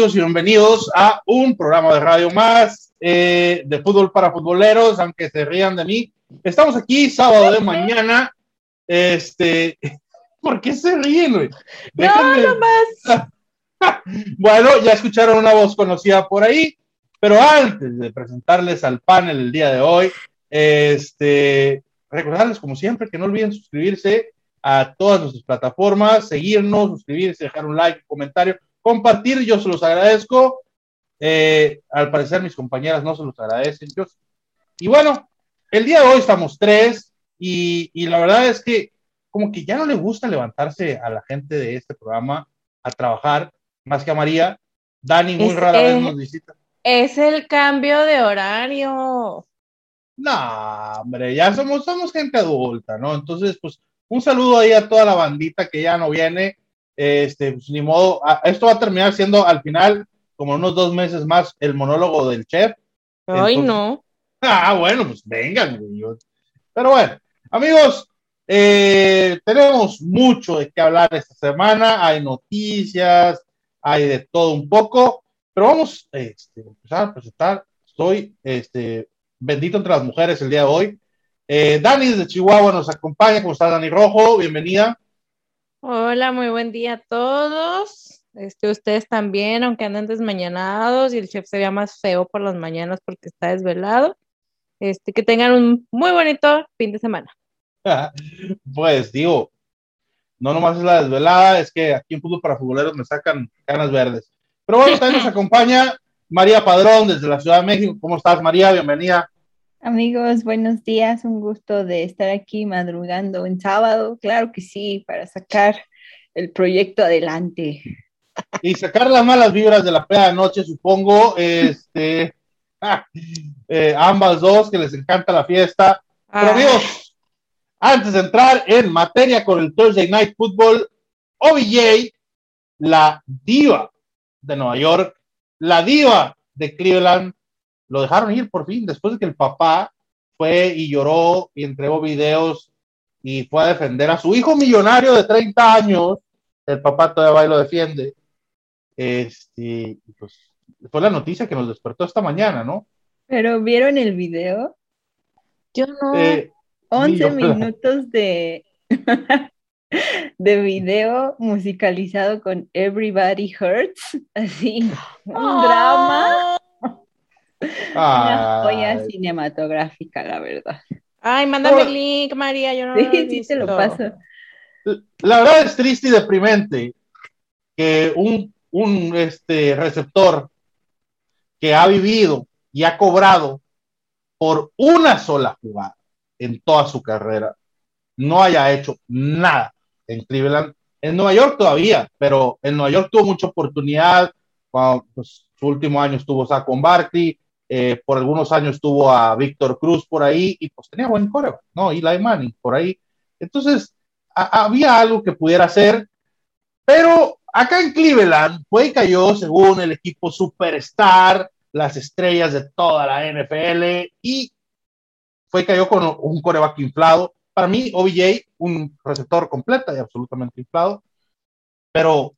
amigos y bienvenidos a un programa de radio más eh, de fútbol para futboleros, aunque se rían de mí. Estamos aquí sábado de mañana. Este, ¿por qué se ríen? Güey? Déjenme... No, más. bueno, ya escucharon una voz conocida por ahí, pero antes de presentarles al panel el día de hoy, este, recordarles como siempre que no olviden suscribirse a todas nuestras plataformas, seguirnos, suscribirse, dejar un like, un comentario compartir, yo se los agradezco. Eh, al parecer mis compañeras no se los agradecen. Yo, y bueno, el día de hoy estamos tres y, y, la verdad es que como que ya no le gusta levantarse a la gente de este programa a trabajar, más que a María. Dani muy rara vez nos visita. Es el cambio de horario. No, hombre, ya somos, somos gente adulta, ¿no? Entonces, pues un saludo ahí a toda la bandita que ya no viene este, pues, ni modo, esto va a terminar siendo al final, como unos dos meses más, el monólogo del chef. Ay, no. Ah, bueno, pues vengan, Pero bueno, amigos, eh, tenemos mucho de qué hablar esta semana. Hay noticias, hay de todo un poco, pero vamos este, a empezar a presentar. Estoy este, bendito entre las mujeres el día de hoy. Eh, Dani desde Chihuahua nos acompaña. ¿Cómo está Dani Rojo? Bienvenida. Hola, muy buen día a todos. Este, ustedes también, aunque anden desmañanados y el chef se vea más feo por las mañanas porque está desvelado. Este, que tengan un muy bonito fin de semana. pues digo, no nomás es la desvelada, es que aquí en Fútbol para Futboleros me sacan canas verdes. Pero bueno, también nos acompaña María Padrón desde la Ciudad de México. ¿Cómo estás, María? Bienvenida. Amigos, buenos días. Un gusto de estar aquí madrugando en sábado. Claro que sí, para sacar el proyecto adelante. Y sacar las malas vibras de la plena de noche, supongo. Este, eh, ambas dos, que les encanta la fiesta. Pero amigos, antes de entrar en materia con el Thursday Night Football, OBJ, la diva de Nueva York, la diva de Cleveland, lo dejaron ir por fin, después de que el papá fue y lloró y entregó videos y fue a defender a su hijo millonario de 30 años, el papá todavía va y lo defiende. Este, pues, fue la noticia que nos despertó esta mañana, ¿no? Pero ¿vieron el video? Yo no. 11 eh, minutos de, de video musicalizado con Everybody Hurts, así, un drama. Una joya cinematográfica, la verdad. Ay, mándame el link, María, yo no sí, sí, te lo paso. La verdad es triste y deprimente que un, un este, receptor que ha vivido y ha cobrado por una sola jugada en toda su carrera no haya hecho nada en Cleveland. En Nueva York todavía, pero en Nueva York tuvo mucha oportunidad. Cuando, pues, su último año estuvo con Barkley, eh, por algunos años tuvo a Víctor Cruz por ahí y pues tenía buen coreo, ¿no? La Manning por ahí. Entonces, había algo que pudiera hacer, pero acá en Cleveland fue y cayó según el equipo Superstar, las estrellas de toda la NFL y fue y cayó con un coreback inflado. Para mí, OBJ, un receptor completo y absolutamente inflado, pero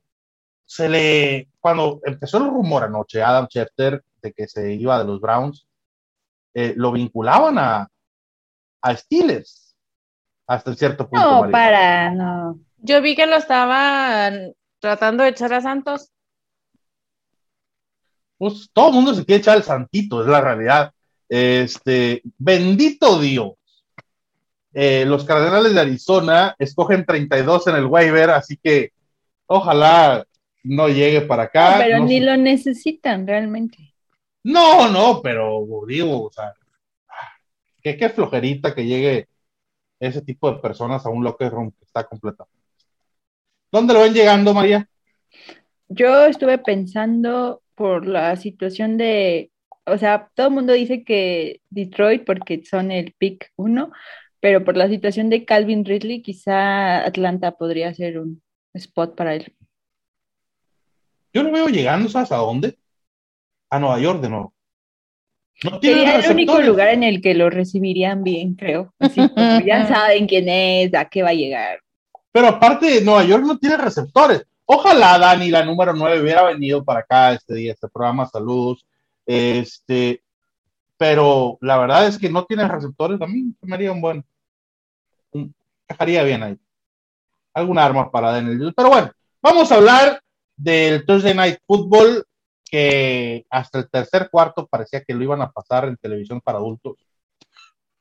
se le, cuando empezó el rumor anoche, Adam Schefter de que se iba de los Browns, eh, lo vinculaban a, a Steelers hasta cierto punto. No, para, no. Yo vi que lo estaban tratando de echar a Santos. Pues todo el mundo se quiere echar al santito, es la realidad. Este, bendito Dios. Eh, los Cardenales de Arizona escogen 32 en el waiver, así que ojalá no llegue para acá. pero ni lo necesitan realmente. No, no, pero digo, o sea, qué, qué flojerita que llegue ese tipo de personas a un locker room que está completamente. ¿Dónde lo ven llegando, María? Yo estuve pensando por la situación de, o sea, todo el mundo dice que Detroit porque son el pick uno, pero por la situación de Calvin Ridley, quizá Atlanta podría ser un spot para él. Yo lo veo llegando, ¿sabes a dónde? A Nueva York de nuevo. No Sería el único lugar en el que lo recibirían bien, creo. ya saben quién es, a qué va a llegar. Pero aparte, Nueva York no tiene receptores. Ojalá Dani, la número 9, hubiera venido para acá este día, este programa, saludos. Este, pero la verdad es que no tiene receptores, a mí me haría un buen, dejaría bien ahí. Alguna arma para Daniel. Pero bueno, vamos a hablar del Thursday Night Football, que hasta el tercer cuarto parecía que lo iban a pasar en televisión para adultos.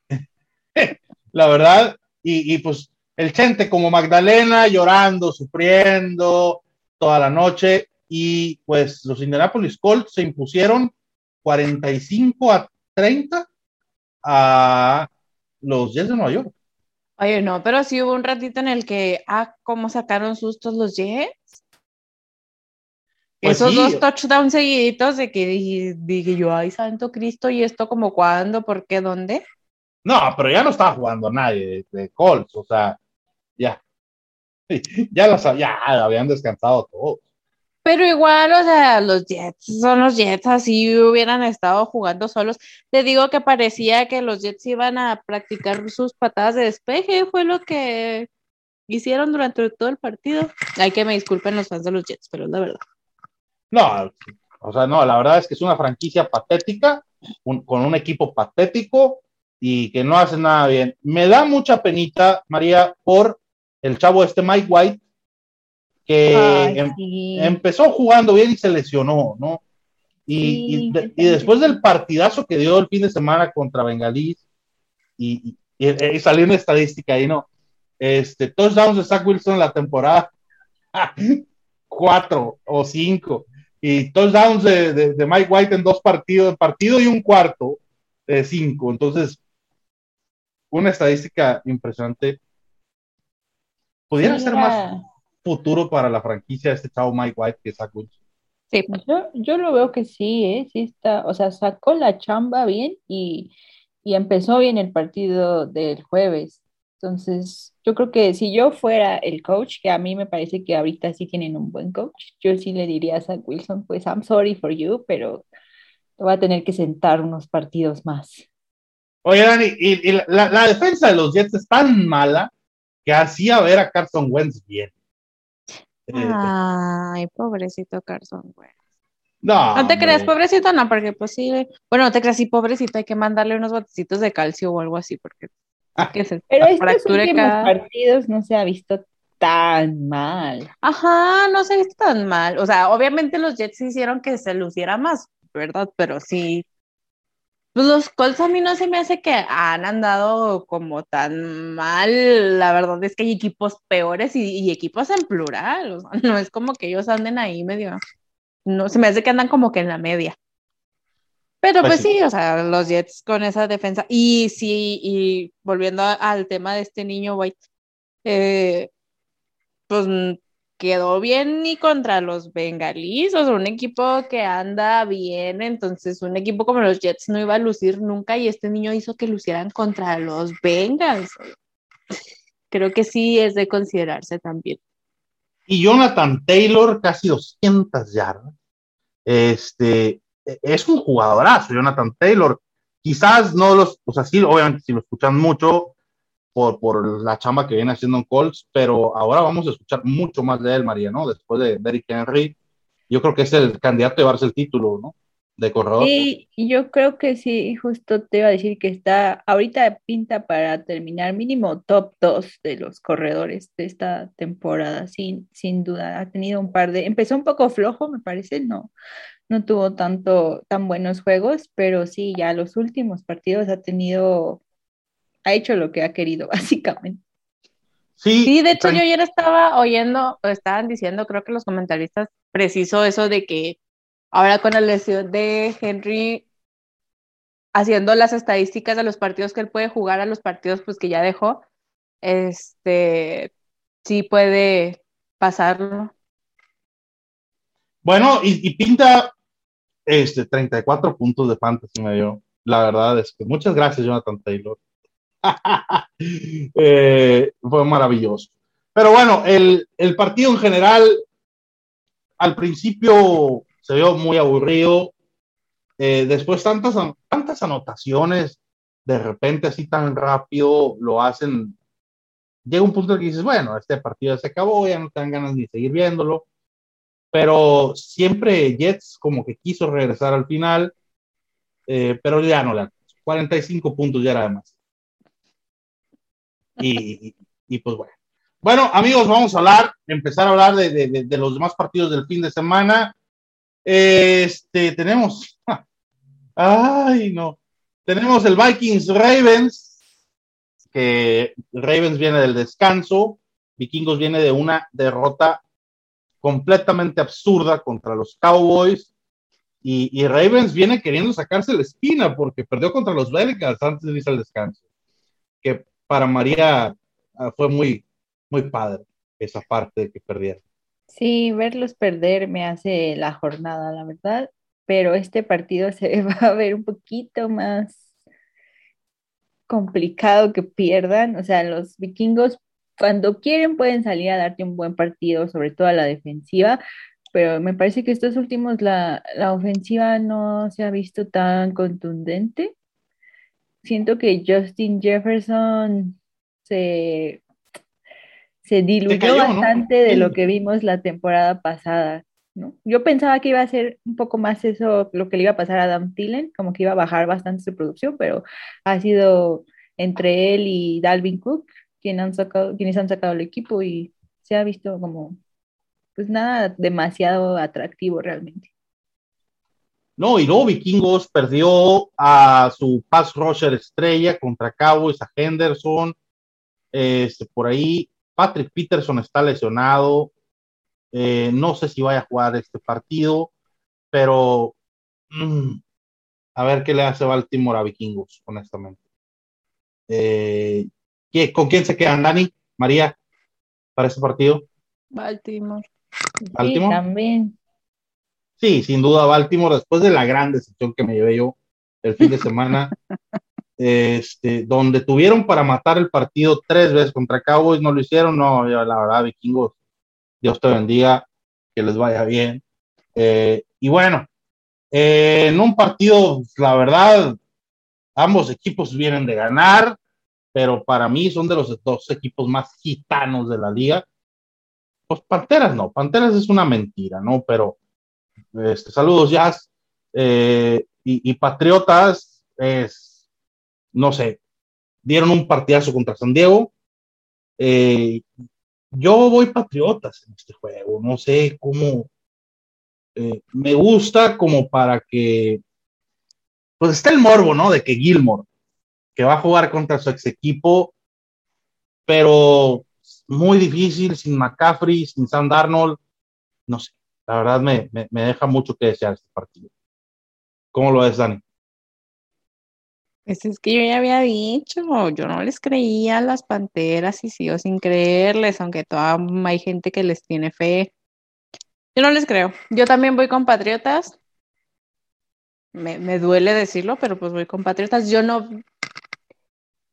la verdad, y, pues el gente como Magdalena llorando, sufriendo toda la noche, y pues los Indianapolis Colts se impusieron 45 a 30 a los Jets de Nueva York. Oye, no, pero sí hubo un ratito en el que, ah, cómo sacaron sustos los Jets. Pues Esos sí. dos touchdowns seguiditos de que dije, dije yo, ay, santo Cristo, ¿y esto como cuándo? ¿Por qué? ¿Dónde? No, pero ya no estaba jugando nadie de, de Colts, o sea, ya. Ya, las, ya habían descansado todos. Pero igual, o sea, los Jets son los Jets, así hubieran estado jugando solos. Te digo que parecía que los Jets iban a practicar sus patadas de despeje, fue lo que hicieron durante todo el partido. Hay que me disculpen los fans de los Jets, pero es la verdad. No, o sea, no, la verdad es que es una franquicia patética, un- con un equipo patético y que no hace nada bien. Me da mucha penita, María, por el chavo este Mike White, que Ay, em- sí. empezó jugando bien y se lesionó, ¿no? Y, Sí, y de- qué y después del partidazo que dio el fin de semana contra Bengalís, y, y- y salió una estadística ahí, ¿no? Este, touchdowns de Zach Wilson en la temporada, cuatro o cinco, y touchdowns de, de, de Mike White en dos partidos, partido y un cuarto, de cinco. Entonces, una estadística impresionante. Pudiera Sí, ser más futuro para la franquicia este chavo Mike White que Zach. Sí, Yo, yo lo veo que sí, ¿eh? Sí está, o sea, sacó la chamba bien y, y empezó bien el partido del jueves. Entonces, yo creo que si yo fuera el coach, que a mí me parece que ahorita sí tienen un buen coach, yo sí le diría a Zach Wilson, pues I'm sorry for you, pero te voy a tener que sentar unos partidos más. Oye, Dani, y, y la, la defensa de los Jets es tan mala que hacía ver a Carson Wentz bien. Ay, pobrecito Carson, güey. no, No te creas, pobrecito, no, porque pues sí, bueno, no te creas, sí, pobrecito, hay que mandarle unos botecitos de calcio o algo así, porque que se Pero estos últimos cada... partidos no se ha visto tan mal. Ajá, no se viste tan mal. O sea, obviamente los Jets hicieron que se luciera más, ¿verdad? Pero sí. Pues los Colts a mí no se me hace que han andado como tan mal. La verdad es que hay equipos peores y, y equipos en plural. O sea, no es como que ellos anden ahí medio. No, se me hace que andan como que en la media. Pero Pues pues sí. sí, o sea, los Jets con esa defensa. Y sí, y volviendo a- al tema de este niño White, eh, pues quedó bien y contra los bengalíes, o sea, un equipo que anda bien, entonces un equipo como los Jets no iba a lucir nunca y este niño hizo que lucieran contra los Bengals. Creo que sí es de considerarse también. Y Jonathan Taylor, casi 200 yardas. Este, es un jugadorazo, Jonathan Taylor. Quizás no los, o sea, sí, obviamente, si lo escuchan mucho por, por la chamba que viene haciendo en Colts, pero ahora vamos a escuchar mucho más de él, María, ¿no? Después de Derrick Henry, yo creo que es el candidato a llevarse el título, ¿no? De corredor. Sí, y yo creo que sí, justo te iba a decir que está, ahorita pinta para terminar mínimo top 2 de los corredores de esta temporada, sin, sin duda. Ha tenido un par de, empezó un poco flojo, me parece, no, no tuvo tanto, tan buenos juegos, pero sí, ya los últimos partidos ha tenido, ha hecho lo que ha querido, básicamente. Sí, Sí, de hecho yo ayer estaba oyendo, o estaban diciendo, creo que los comentaristas, preciso eso de que ahora con la lesión de Henry, haciendo las estadísticas de los partidos que él puede jugar a los partidos pues que ya dejó, este, sí puede pasarlo. Bueno, y, pinta este 34 puntos de fantasy me dio. La verdad es que muchas gracias, Jonathan Taylor. Eh, fue maravilloso. Pero bueno, el, el partido en general, al principio se vio muy aburrido. Eh, después tantas, an- tantas anotaciones, de repente así tan rápido lo hacen. Llega un punto en que dices, bueno, este partido ya se acabó, ya no te dan ganas ni seguir viéndolo. pero siempre Jets como que quiso regresar al final, eh, pero ya no le 45 puntos ya era más. Y, y, pues bueno. Bueno, amigos, vamos a hablar, empezar a hablar de, de los demás partidos del fin de semana. Este, tenemos, ay, no, tenemos el Vikings Ravens, que Ravens viene del descanso, Vikingos viene de una derrota completamente absurda contra los Cowboys. Y, Ravens viene queriendo sacarse la espina porque perdió contra los Bengals antes de irse al descanso. Que para María ah, fue muy, muy padre esa parte de que perdieron. Sí, verlos perder me hace la jornada, la verdad, pero este partido se va a ver un poquito más complicado que pierdan. O sea, los vikingos cuando quieren pueden salir a darte un buen partido, sobre todo a la defensiva, pero me parece que estos últimos la, ofensiva no se ha visto tan contundente. Siento que Justin Jefferson se, se diluyó bastante de lo que vimos la temporada pasada. ¿no? Yo pensaba que iba a ser un poco más eso, lo que le iba a pasar a Adam Thielen, como que iba a bajar bastante su producción, pero ha sido entre él y Dalvin Cook han sacado, quienes han sacado el equipo y se ha visto como, pues nada demasiado atractivo realmente. No, y no, Vikingos perdió a su pass rusher estrella contra Cowboys, a Henderson, este, por ahí Patrick Peterson está lesionado, eh, no sé si vaya a jugar este partido, pero mm, a ver qué le hace Baltimore a Vikingos, honestamente. Eh, ¿Con quién se quedan, Dani? María, para ese partido? Baltimore. ¿Baltimore? Sí, también. Sí, sin duda, Baltimore, después de la gran decepción que me llevé yo el fin de semana, este, donde tuvieron para matar el partido tres veces contra Cowboys, no lo hicieron, no, la verdad, vikingos, Dios te bendiga, que les vaya bien. Eh, y bueno, eh, en un partido, la verdad, ambos equipos vienen de ganar, pero para mí son de los dos equipos más gitanos de la liga. Pues Panteras no, Panteras es una mentira, ¿no? Pero este, saludos, Jazz. Eh, y, Patriotas es, no sé, dieron un partidazo contra San Diego. Eh, yo voy Patriotas en este juego, no sé cómo. Eh, me gusta como para que, pues está el morbo, ¿no? De que Gilmore que va a jugar contra su ex equipo, pero muy difícil sin McCaffrey, sin Sam Darnold. No sé, la verdad me, me, deja mucho que desear este partido. ¿Cómo lo ves, Dani? Pues es que yo ya había dicho, yo no les creía a las panteras y sigo sin creerles, aunque todavía hay gente que les tiene fe. Yo no les creo. Yo también voy con Patriotas. Me, me duele decirlo, pero pues voy con Patriotas. Yo no,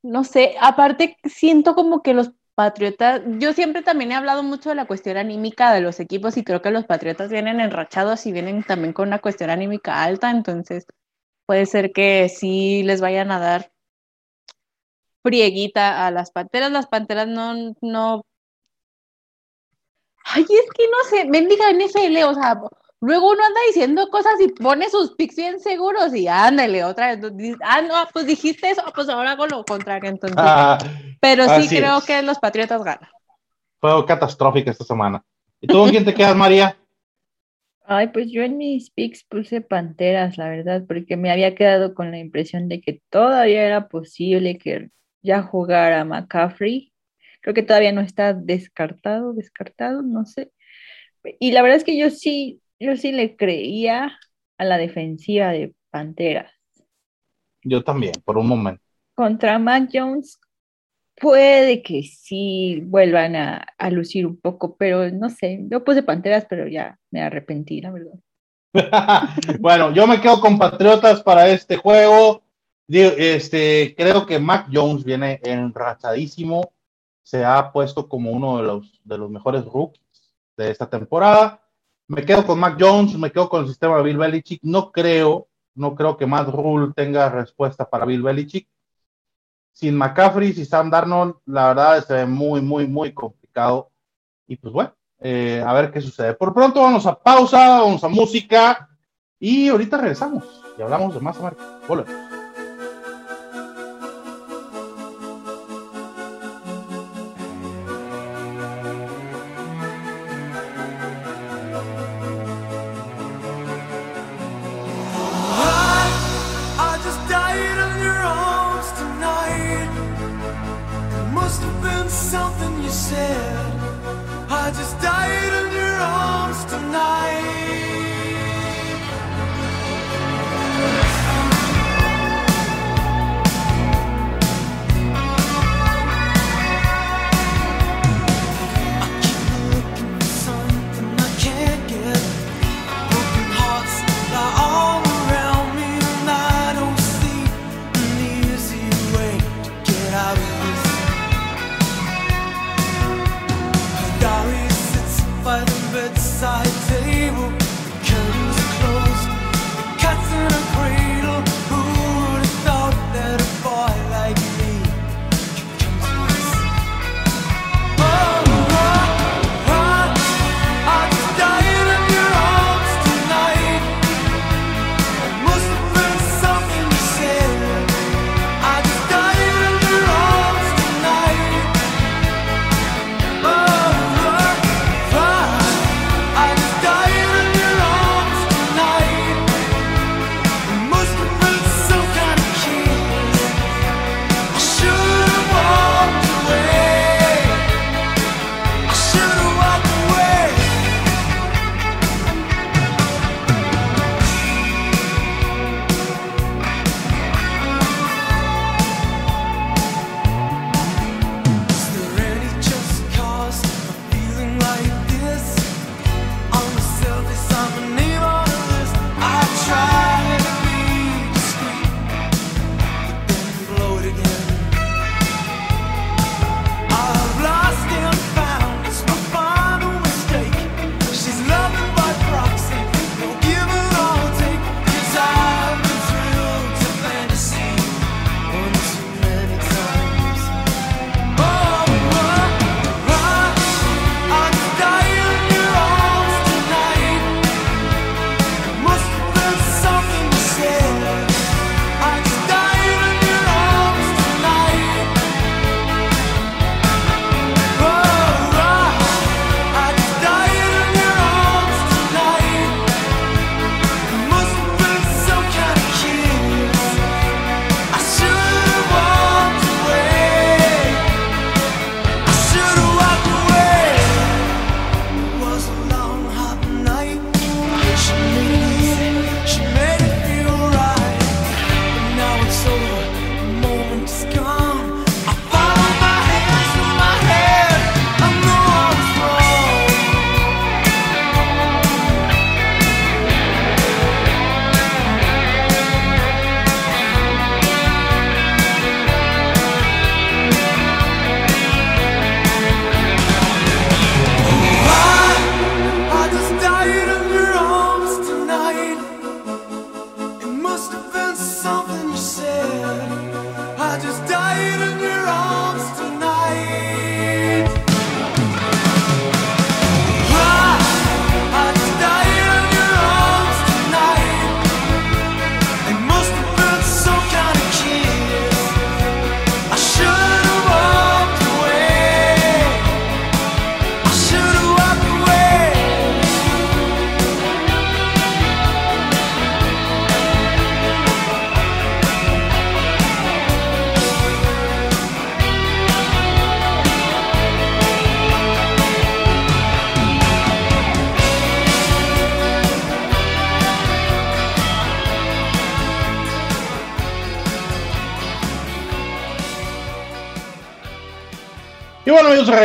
no sé, aparte siento como que los Patriotas, yo siempre también he hablado mucho de la cuestión anímica de los equipos y creo que los Patriotas vienen enrachados y vienen también con una cuestión anímica alta, entonces puede ser que sí les vayan a dar frieguita a las Panteras, las Panteras no, no, ay, es que no sé, bendiga NFL, o sea, Luego uno anda diciendo cosas y pone sus pics bien seguros y ándale otra vez. Ah, no, pues dijiste eso, pues ahora hago lo contrario. Entonces, ah, pero sí creo que los Patriotas ganan. Fue catastrófica esta semana. ¿Y tú con quién te quedas, María? Ay, pues yo en mis picks puse Panteras, la verdad, porque me había quedado con la impresión de que todavía era posible que ya jugara McCaffrey. Creo que todavía no está descartado, descartado, no sé. Y la verdad es que yo sí yo sí le creía a la defensiva de Panteras. Yo también, por un momento. Contra Mac Jones puede que sí vuelvan a, lucir un poco, pero no sé, yo puse Panteras, pero ya me arrepentí, la verdad. bueno, yo me quedo con Patriotas para este juego. Este, creo que Mac Jones viene enrachadísimo. Se ha puesto como uno de los, de los mejores rookies de esta temporada. Me quedo con Mac Jones, me quedo con el sistema de Bill Belichick. No creo, no creo que Matt Rule tenga respuesta para Bill Belichick sin McCaffrey, sin Sam Darnold, la verdad se ve muy, muy, muy complicado. Y pues bueno, eh, a ver qué sucede. Por pronto vamos a pausa, vamos a música y ahorita regresamos y hablamos de más, América. Volvemos.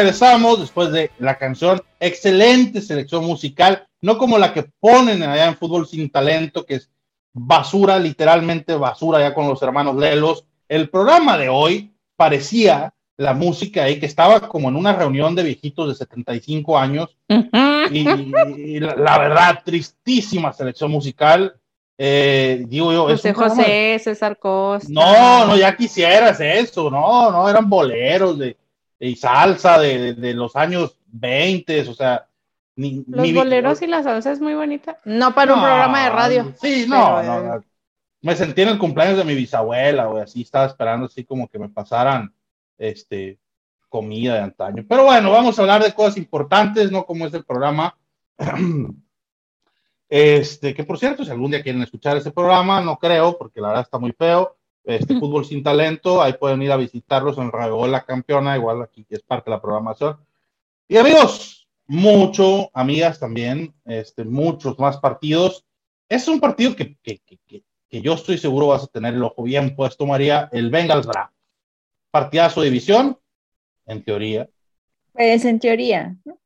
regresamos después de la canción. Excelente selección musical, no como la que ponen allá en Fútbol Sin Talento, que es basura, literalmente basura, ya con los hermanos Lelos. El programa de hoy parecía la música ahí que estaba como en una reunión de viejitos de 75 años. Y, la, verdad, tristísima selección musical. Eh, José es José, de... César Costa. No, no, ya quisieras eso, no, no, eran boleros de y salsa de, de, los años 20, o sea, los boleros y la salsa es muy bonita. No para un programa de radio. Sí, no, no, Me sentí en el cumpleaños de mi bisabuela, güey. Así estaba esperando, así como que me pasaran este, comida de antaño. Pero bueno, vamos a hablar de cosas importantes, no como es el programa. Este, que por cierto, si algún día quieren escuchar este programa, no creo, porque la verdad está muy feo. Este fútbol sin talento, ahí pueden ir a visitarlos en Radio La Campeona, igual aquí que es parte de la programación. Y amigos, mucho, amigas también, este, muchos más partidos. Es un partido que, que, que, que- yo estoy seguro vas a tener el ojo bien puesto, María, el Bengals Browns. Partidazo de división, en teoría. Pues en teoría, ¿no?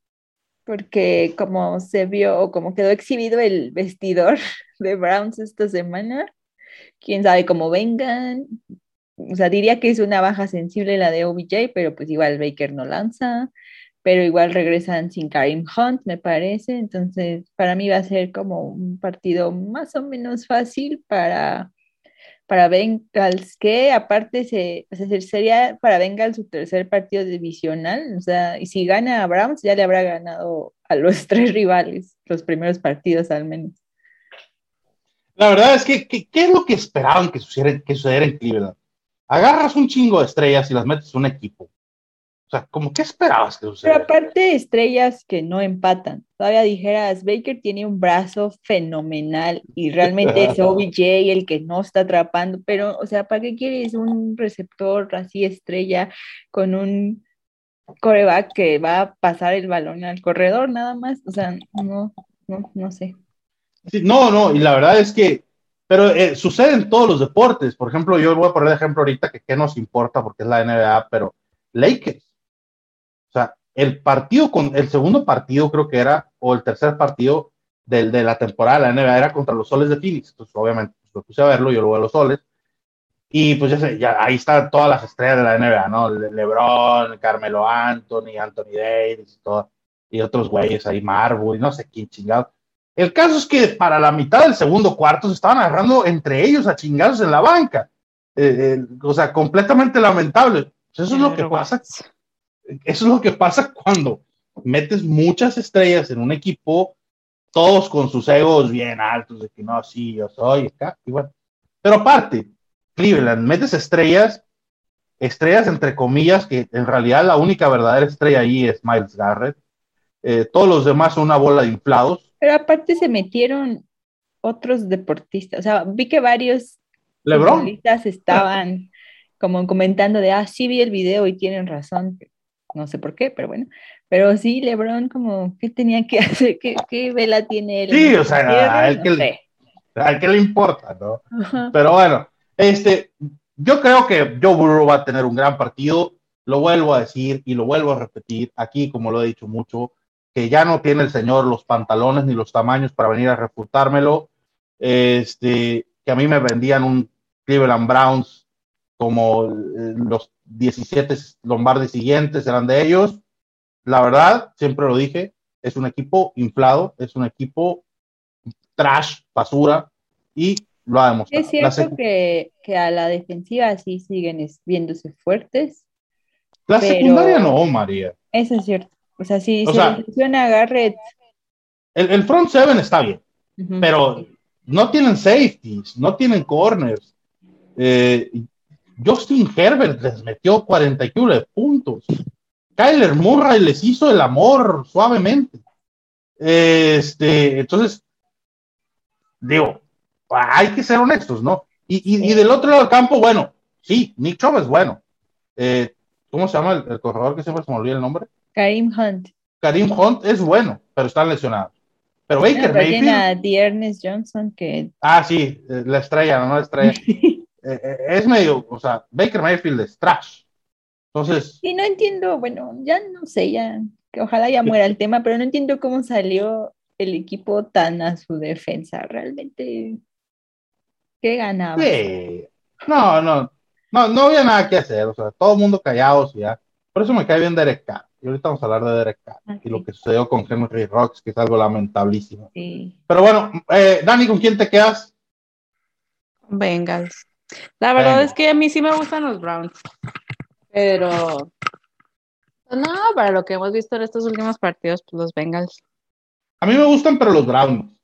Porque como se vio o como quedó exhibido el vestidor de Browns esta semana, quién sabe cómo vengan. O sea, diría que es una baja sensible la de OBJ, pero pues igual Baker no lanza, pero igual regresan sin Karim Hunt, me parece. Entonces, para mí va a ser como un partido más o menos fácil para, para Bengals, que aparte se, o sea, sería para Bengals su tercer partido divisional, o sea, y si gana a Browns, ya le habrá ganado a los tres rivales, los primeros partidos al menos. La verdad es que, que- ¿qué es lo que esperaban que sucediera, que sucediera en Cleveland? Agarras un chingo de estrellas y las metes en un equipo. O sea, ¿cómo qué esperabas que Pero sucediera? aparte, estrellas que no empatan. Todavía dijeras, Baker tiene un brazo fenomenal y realmente es OBJ el que no está atrapando, pero, o sea, ¿para qué quieres un receptor así estrella con un coreback que va a pasar el balón al corredor nada más? O sea, no, no, no sé. No, no, y la verdad es que, pero eh, sucede en todos los deportes. Por ejemplo, yo voy a poner de ejemplo ahorita que qué nos importa porque es la NBA, pero Lakers. O sea, el partido con el segundo partido creo que era, o el tercer partido del, de la temporada de la NBA era contra los soles de Phoenix. Entonces, obviamente, pues, me puse a verlo, yo lo a los soles. Y pues ya, ya ahí están todas las estrellas de la NBA, ¿no? Le- LeBron, Carmelo Anthony, Anthony Davis todo, y otros güeyes ahí, Marbury, no sé quién chingado. El caso es que para la mitad del segundo cuarto se estaban agarrando entre ellos a chingados en la banca. Eh, eh, o sea, completamente lamentable. Pues eso es lo que pasa. Eso es lo que pasa cuando metes muchas estrellas en un equipo, todos con sus egos bien altos, de que no, sí, yo soy acá, y bueno. Pero aparte, Cleveland, metes estrellas, estrellas entre comillas, que en realidad la única verdadera estrella ahí es Miles Garrett. Eh, todos los demás son una bola de inflados. Pero aparte se metieron otros deportistas, o sea, vi que varios futbolistas estaban como comentando de, ah, sí vi el video y tienen razón, no sé por qué, pero bueno, pero sí, LeBron como, ¿qué tenía que hacer? ¿Qué, qué vela tiene él? Sí, o sea, a él No que, sé. ¿a qué le importa, no? Ajá. Pero bueno, este, yo creo que Joe Burrow va a tener un gran partido. Lo vuelvo a decir y lo vuelvo a repetir aquí, como lo he dicho mucho, que ya no tiene el señor los pantalones ni los tamaños para venir a refutármelo. Este, que a mí me vendían un Cleveland Browns como eh, los 17 Lombardi siguientes eran de ellos. La verdad, siempre lo dije, es un equipo inflado, es un equipo trash, basura, y lo ha demostrado. Es cierto que, que a la defensiva sí siguen viéndose fuertes, La secundaria no, María. eso es cierto. O sea, si O se sea- lesiona a Garrett, El, el front seven está bien, pero no tienen safeties, no tienen corners. Eh, Justin Herbert les metió 40 y culo de puntos. Kyler Murray les hizo el amor suavemente. Este, entonces, digo, hay que ser honestos, ¿no? Y, y- y del otro lado del campo, bueno, sí, Nick Chubb es bueno. Eh, ¿Cómo se llama el, el corredor que siempre se me olvida el nombre? Karim Hunt. Karim Hunt es bueno, pero están lesionados. Pero Baker Mayfield, a Dearness Johnson que ah, sí, eh, la estrella, no la estrella. Eh, eh, es medio, o sea, Baker Mayfield es trash. Entonces, Y no entiendo, bueno, ya no sé, ya, que ojalá ya muera el tema, pero no entiendo cómo salió el equipo tan a su defensa. Realmente, ¿qué ganaba? sí. no, no, no, no había nada que hacer. O sea, todo el mundo callados ya. Por eso me cae bien Derek Carr. Y ahorita vamos a hablar de Derek Carr Ah, y lo que sucedió con Henry Rocks, que es algo lamentablísimo. Sí. Pero bueno, eh, Dani, ¿con quién te quedas? Bengals. La verdad Venga. es que a mí sí me gustan los Browns. Pero pues no, para lo que hemos visto en estos últimos partidos, pues los Bengals. A mí me gustan, pero los Browns.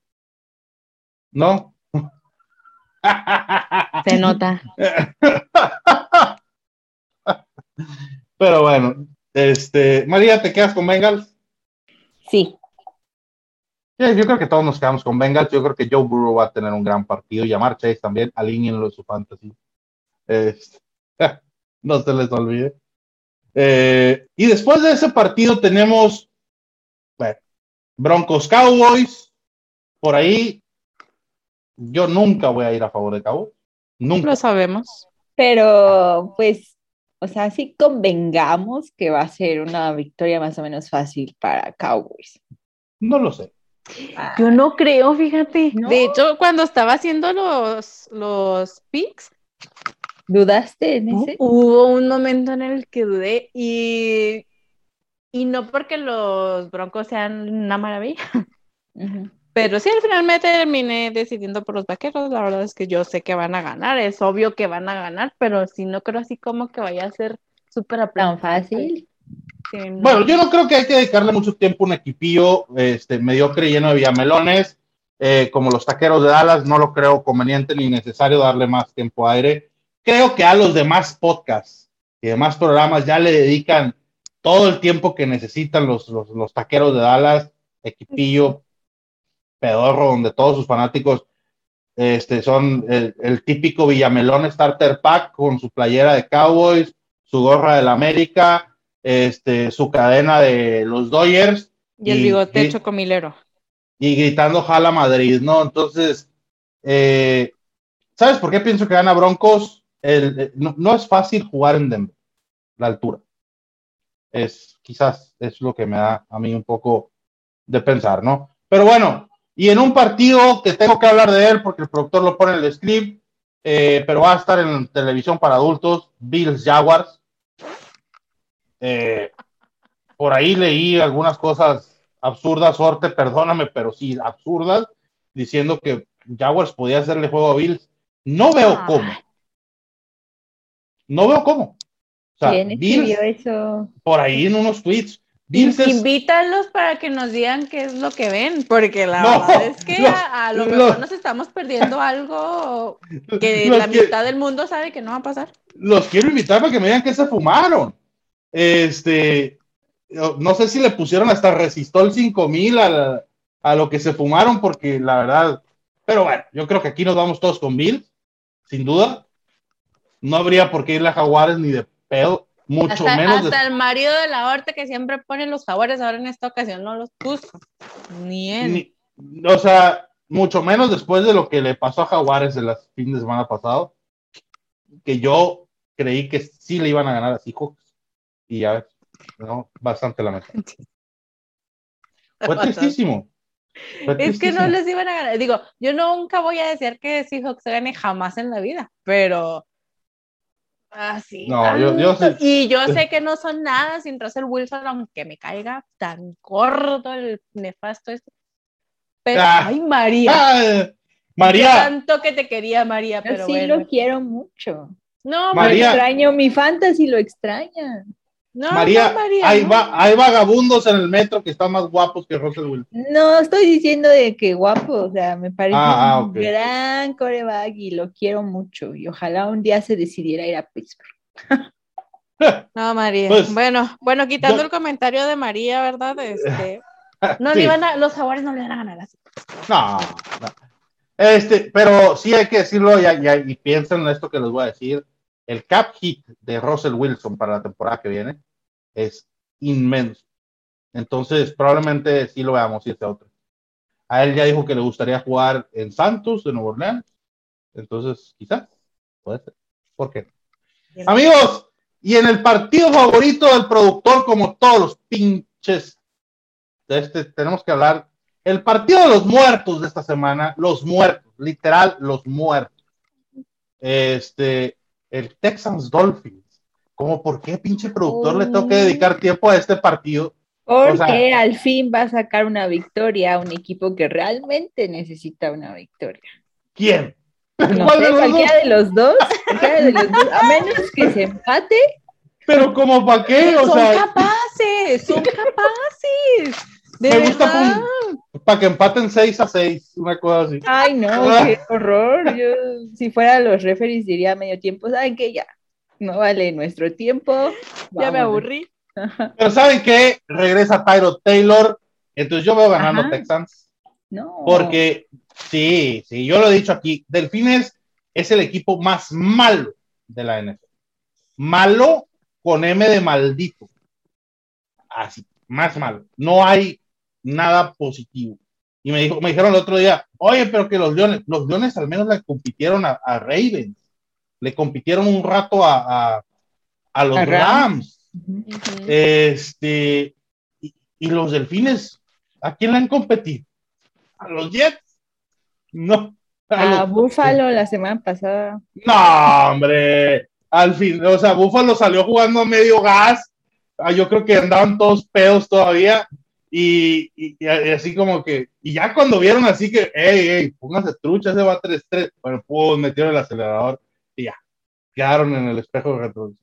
¿No? Se nota. Pero bueno, este, María, ¿te quedas con Bengals? Sí. Yo creo que todos nos quedamos con Bengals. Yo creo que Joe Burrow va a tener un gran partido. Y Amar Chase también, alíñenlo en su fantasy. Este, no se les olvide. Eh, y después de ese partido tenemos bueno, Broncos Cowboys. Por ahí, yo nunca voy a ir a favor de Cowboys. Nunca. Lo sabemos. Pero, pues, o sea, sí convengamos que va a ser una victoria más o menos fácil para Cowboys. No lo sé. Ah, Yo no creo, fíjate. ¿No? De hecho, cuando estaba haciendo los, los picks, ¿Dudaste en ese? hubo un momento en el que dudé y, y no porque los broncos sean una maravilla, Ujú. Pero sí al final me terminé decidiendo por los vaqueros. La verdad es que yo sé que van a ganar, es obvio que van a ganar, pero sí no creo así como que vaya a ser súper Tan fácil. Sí, no. Bueno, yo no creo que hay que dedicarle mucho tiempo a un equipillo este, mediocre lleno de villamelones, eh, como los taqueros de Dallas. No lo creo conveniente ni necesario darle más tiempo a aire. Creo que a los demás podcasts y demás programas ya le dedican todo el tiempo que necesitan los, los, los taqueros de Dallas, equipillo pedorro, donde todos sus fanáticos este, son el, el típico Villamelón Starter Pack con su playera de Cowboys, su gorra del América, este, su cadena de los Dodgers y el bigote y- chocomilero. y gritando Jala Madrid, ¿no? Entonces, eh, ¿sabes por qué pienso que gana Broncos? El- eh, no, no es fácil jugar en Denver, la altura. Es quizás es lo que me da a mí un poco de pensar, ¿no? Pero bueno, y en un partido que tengo que hablar de él porque el productor lo pone en el script, eh, pero va a estar en televisión para adultos, Bills Jaguars. Eh, por ahí leí algunas cosas absurdas, suerte, perdóname, pero sí, absurdas, diciendo que Jaguars podía hacerle juego a Bills. No veo Ah. cómo. No veo cómo. O sea, ¿Quién Bills, eso? por ahí en unos tweets, Invítalos para que nos digan qué es lo que ven, porque la No, verdad es que los- a, a lo los- mejor nos estamos perdiendo algo que los la que- mitad del mundo sabe que no va a pasar. los quiero invitar para que me digan que se fumaron. Este, no sé si le pusieron hasta Resistol 5000 a, la- a lo que se fumaron, porque la verdad, pero bueno, yo creo que aquí nos vamos todos con Bill, sin duda. No habría por qué irle a Jaguares ni de pedo, mucho Hasta, menos. hasta de- el marido de la horta que siempre pone los jaguares, ahora en esta ocasión no los puso. Ni él. ni- o sea, mucho menos después de lo que le pasó a Jaguares el fin de semana pasado, que yo creí que sí le iban a ganar a Seahawks, y ya ves, ¿no? Bastante lamentable. Fue tristísimo. Fue Es que no les iban a ganar. Digo, yo nunca voy a decir que Seahawks se gane jamás en la vida, pero así. No, yo- yo sé- Y yo sé que no son nada sin Russell Wilson, aunque me caiga tan corto el nefasto este. Pero, Ah. ay, María. Ah, Yo María, tanto que te quería, María, Yo pero sí bueno. lo quiero mucho. No, María. Lo extraño, mi fantasy lo extraña. No, María, no, María, hay, no. va- hay vagabundos en el metro que están más guapos que Russell Wilson. No, estoy diciendo de que guapo, o sea, me parece Ah, ah, un ok. gran coreback y lo quiero mucho. Y ojalá un día se decidiera ir a Pittsburgh. No, María. Pues, bueno, bueno, quitando yo- el comentario de María, ¿verdad? Este, no Sí. le iban a, los jaguares no le van a ganar así. No, no. Este, pero sí hay que decirlo ya, ya, y piensen en esto que les voy a decir. El cap hit de Russell Wilson para la temporada que viene es inmenso. Entonces, probablemente sí lo veamos y este otro. A él ya dijo que le gustaría jugar en Santos, de Nueva Orleans. Entonces, quizás, puede ser. ¿Por qué? Amigos, y en el partido favorito del productor, como todos los pinches de este, tenemos que hablar. El partido de los muertos de esta semana, los muertos, literal, los muertos. Este, el Texans Dolphins. ¿Cómo por qué pinche productor le tengo que dedicar tiempo a este partido? Porque O sea- al fin va a sacar una victoria a un equipo que realmente necesita una victoria. ¿Quién? No ¿Cuál sé, de los cualquiera dos? de los dos, cualquiera de los dos, a menos que se empate, Pero como para qué, o son sea, capaces, son capaces. De Me gusta para que empaten 6 a 6, una cosa así. Ay, no, qué horror. Yo, si fuera los referees, diría medio tiempo, ¿saben qué? Ya, no vale nuestro tiempo. Ya me aburrí. Pero ¿saben qué? Regresa Tyro Taylor, entonces yo veo ganando Ajá. Texans. No. Porque, sí, sí, yo lo he dicho aquí, Delfines es el equipo más malo de la NFL. Malo con M de maldito. Así, más malo. No hay nada positivo. Y me, dijo, me dijeron el otro día, oye, pero que los Leones, los Leones al menos le compitieron a, a Ravens. Le compitieron un rato a, a, a los A Rams. Este, y, y los delfines, ¿a quién le han competido? ¿A los Jets? No. A A los- Buffalo la semana pasada. No, hombre. Al fin, o sea, Buffalo salió jugando a medio gas. Ah, Yo creo que andaban todos pedos todavía. Y, y- y así como que, y ya cuando vieron así que, hey, hey, póngase trucha, ese va 3-3. Bueno, pues metieron el acelerador y ya, quedaron en el espejo retrovisor.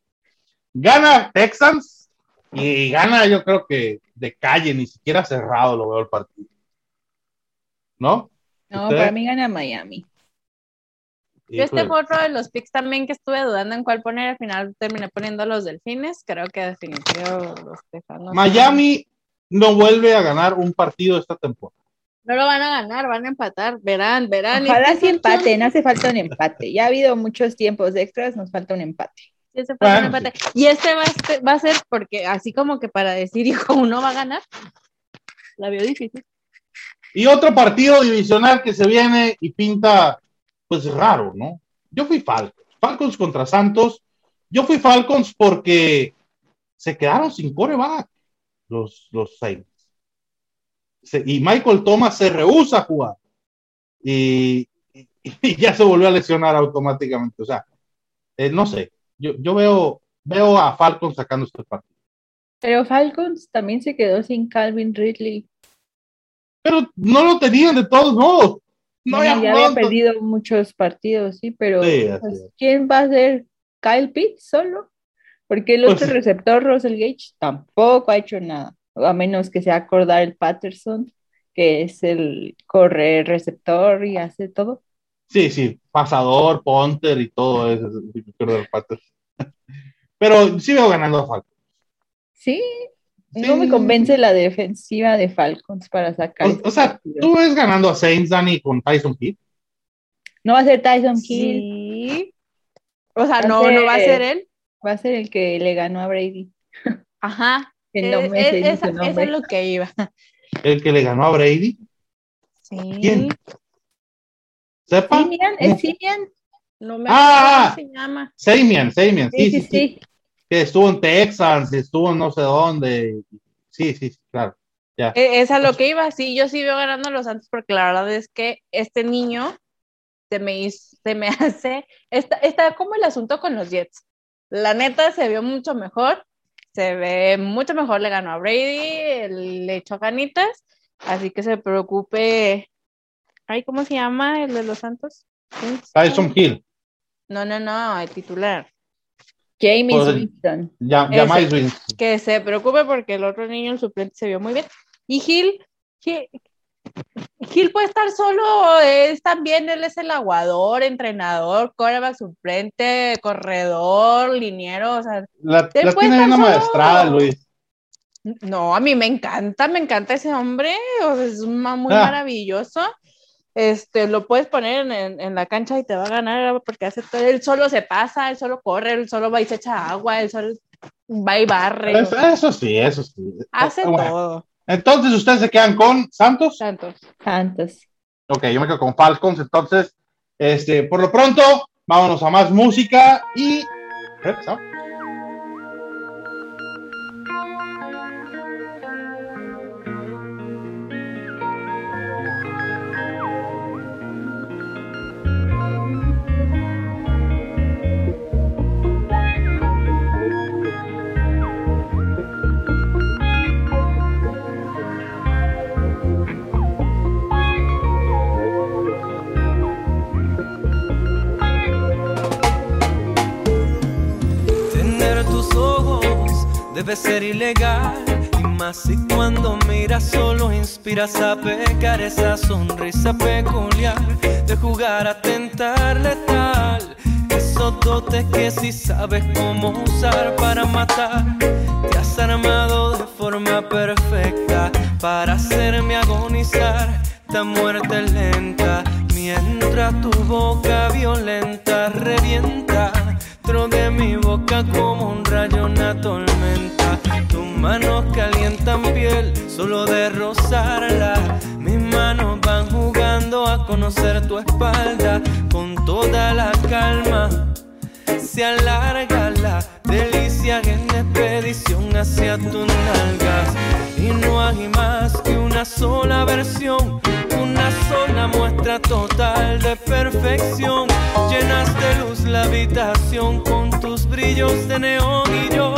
Gana Texans y gana, yo creo que de calle, ni siquiera cerrado lo veo el partido. ¿No? No, para mí gana Miami. Yo este fue otro de los picks también que estuve dudando en cuál poner. Al final terminé poniendo a los delfines. Creo que definitivo los tejanos. Miami no vuelve a ganar un partido esta temporada. No lo van a ganar, van a empatar. Verán, verán. Ojalá Este sí empaten, hace falta un empate. Ya ha habido muchos tiempos extras, nos falta un empate. Sí, fue un empate. Y este va a, ser, va a ser porque así como que para decir, hijo, uno va a ganar. La veo difícil. Y otro partido divisional que se viene y pinta, pues raro, ¿no? Yo fui Falcons. Falcons contra Santos. Yo fui Falcons porque se quedaron sin coreback los, los Saints. Se- y Michael Thomas se rehúsa a jugar. Y, y- y ya se volvió a lesionar automáticamente. O sea, eh, no sé. Yo, yo veo, veo a Falcons sacando este partido. Pero Falcons también se quedó sin Calvin Ridley. Pero no lo tenían de todos modos. No Bueno, había ya jugado había perdido muchos partidos, sí, pero Sí, pues, es. ¿quién va a ser Kyle Pitts solo? Porque el otro receptor, Russell Gage, tampoco ha hecho nada, a menos que sea acordar el Patterson, que es el corre receptor y hace todo. Sí, sí, pasador, punter y todo eso. del Packers. Pero sí veo ganando a Falcons. Sí, Sí. no me convence la defensiva de Falcons para sacar. O, o sea, partido. tú ves ganando a Saints, Dani, con Tyson Hill. No va a ser Tyson Hill, Sí. O sea, Va no, no va a ser él. Va a ser el que le ganó a Brady. Ajá. Que Eh, no me sé ni esa- su eso nombre. es lo que iba. El que le ganó a Brady. Sí. ¿Quién? ¿Sepa? Simian. ¿es Simian? No me Ah, acuerdo cómo se llama. Samian, Samian, Sí, sí, sí. Que estuvo en Texas, estuvo en no sé dónde. Sí, sí, sí, claro. Ya. Eh, Es a lo que iba, sí, yo sí veo ganando a los Santos porque la verdad es que este niño se me, hizo- se me hace, está, está como el asunto con los Jets. La neta se vio mucho mejor, se ve mucho mejor, le ganó a Brady, le echó ganitas, así que se preocupe. Ay, ¿cómo se llama el de los Santos? Tyson Hill. No, no, no, el titular. James Winston. Ya, Ese. Jamais Winston. que se preocupe porque el otro niño, el suplente, se vio muy bien. Y Gil, Gil, Gil puede estar solo, es también, él es el aguador, entrenador, coreback suplente, corredor, liniero, o sea, La, la tiene una maestrada, Luis. no, a mí me encanta, me encanta ese hombre, o sea, es ma- muy Ah. maravilloso. Este, lo puedes poner en, en- en la cancha y te va a ganar porque hace todo, él solo se pasa, él solo corre, él solo va y se echa agua, él solo va y barre, Eso, eso sí, eso sí. hace Bueno, todo. Entonces, ¿ustedes se quedan con Santos? Santos. Santos. Ok, yo me quedo con Falcons. Entonces, este, por lo pronto, vámonos a más música y regresamos. Debe ser ilegal y más y cuando miras solo inspiras a pecar esa sonrisa peculiar de jugar a tentar letal. Esos dotes que si sabes cómo usar para matar, te has armado de forma perfecta para hacerme agonizar. Esta muerte lenta, mientras tu boca violenta revienta dentro de mi boca como un rayo, tormenta. Tus manos calientan piel solo de rozarla. Mis manos van jugando a conocer tu espalda con toda la calma. Se alarga la delicia en expedición hacia tus nalgas. Y no hay más que una sola versión, una sola muestra total de perfección. Llenas de luz la habitación con tus brillos de neón y yo.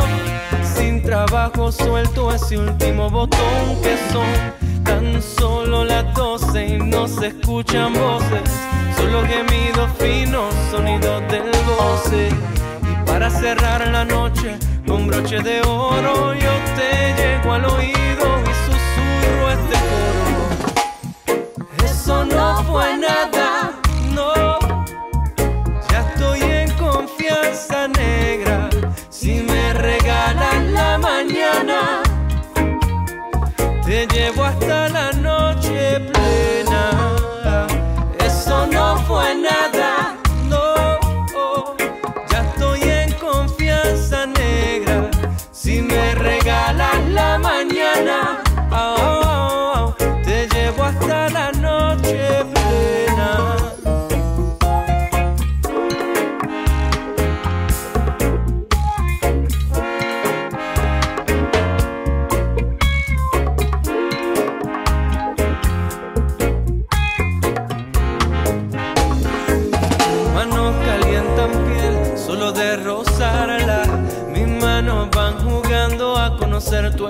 Trabajo suelto ese último botón que son tan solo las doce y no se escuchan voces, solo gemidos finos, sonidos del goce. Y para cerrar la noche con broche de oro yo te llego al oído y susurro este coro. Eso no fue nada, llevo hasta la noche plena.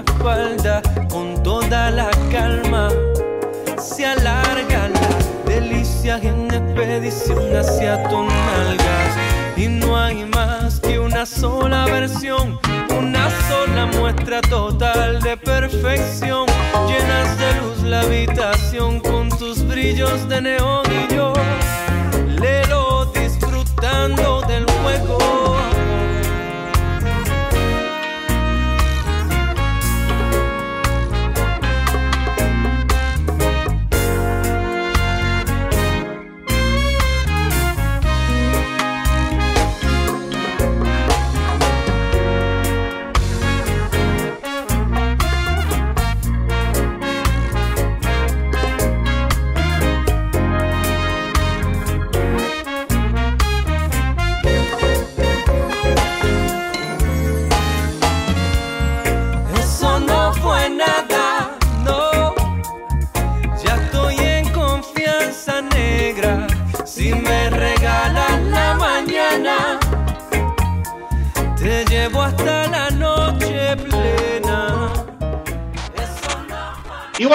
Espalda con toda la calma. Se alarga la delicia en expedición hacia tus nalgas. Y no hay más que una sola versión, una sola muestra total de perfección. Llenas de luz la habitación con tus brillos de neón y yo lelo disfrutando del juego.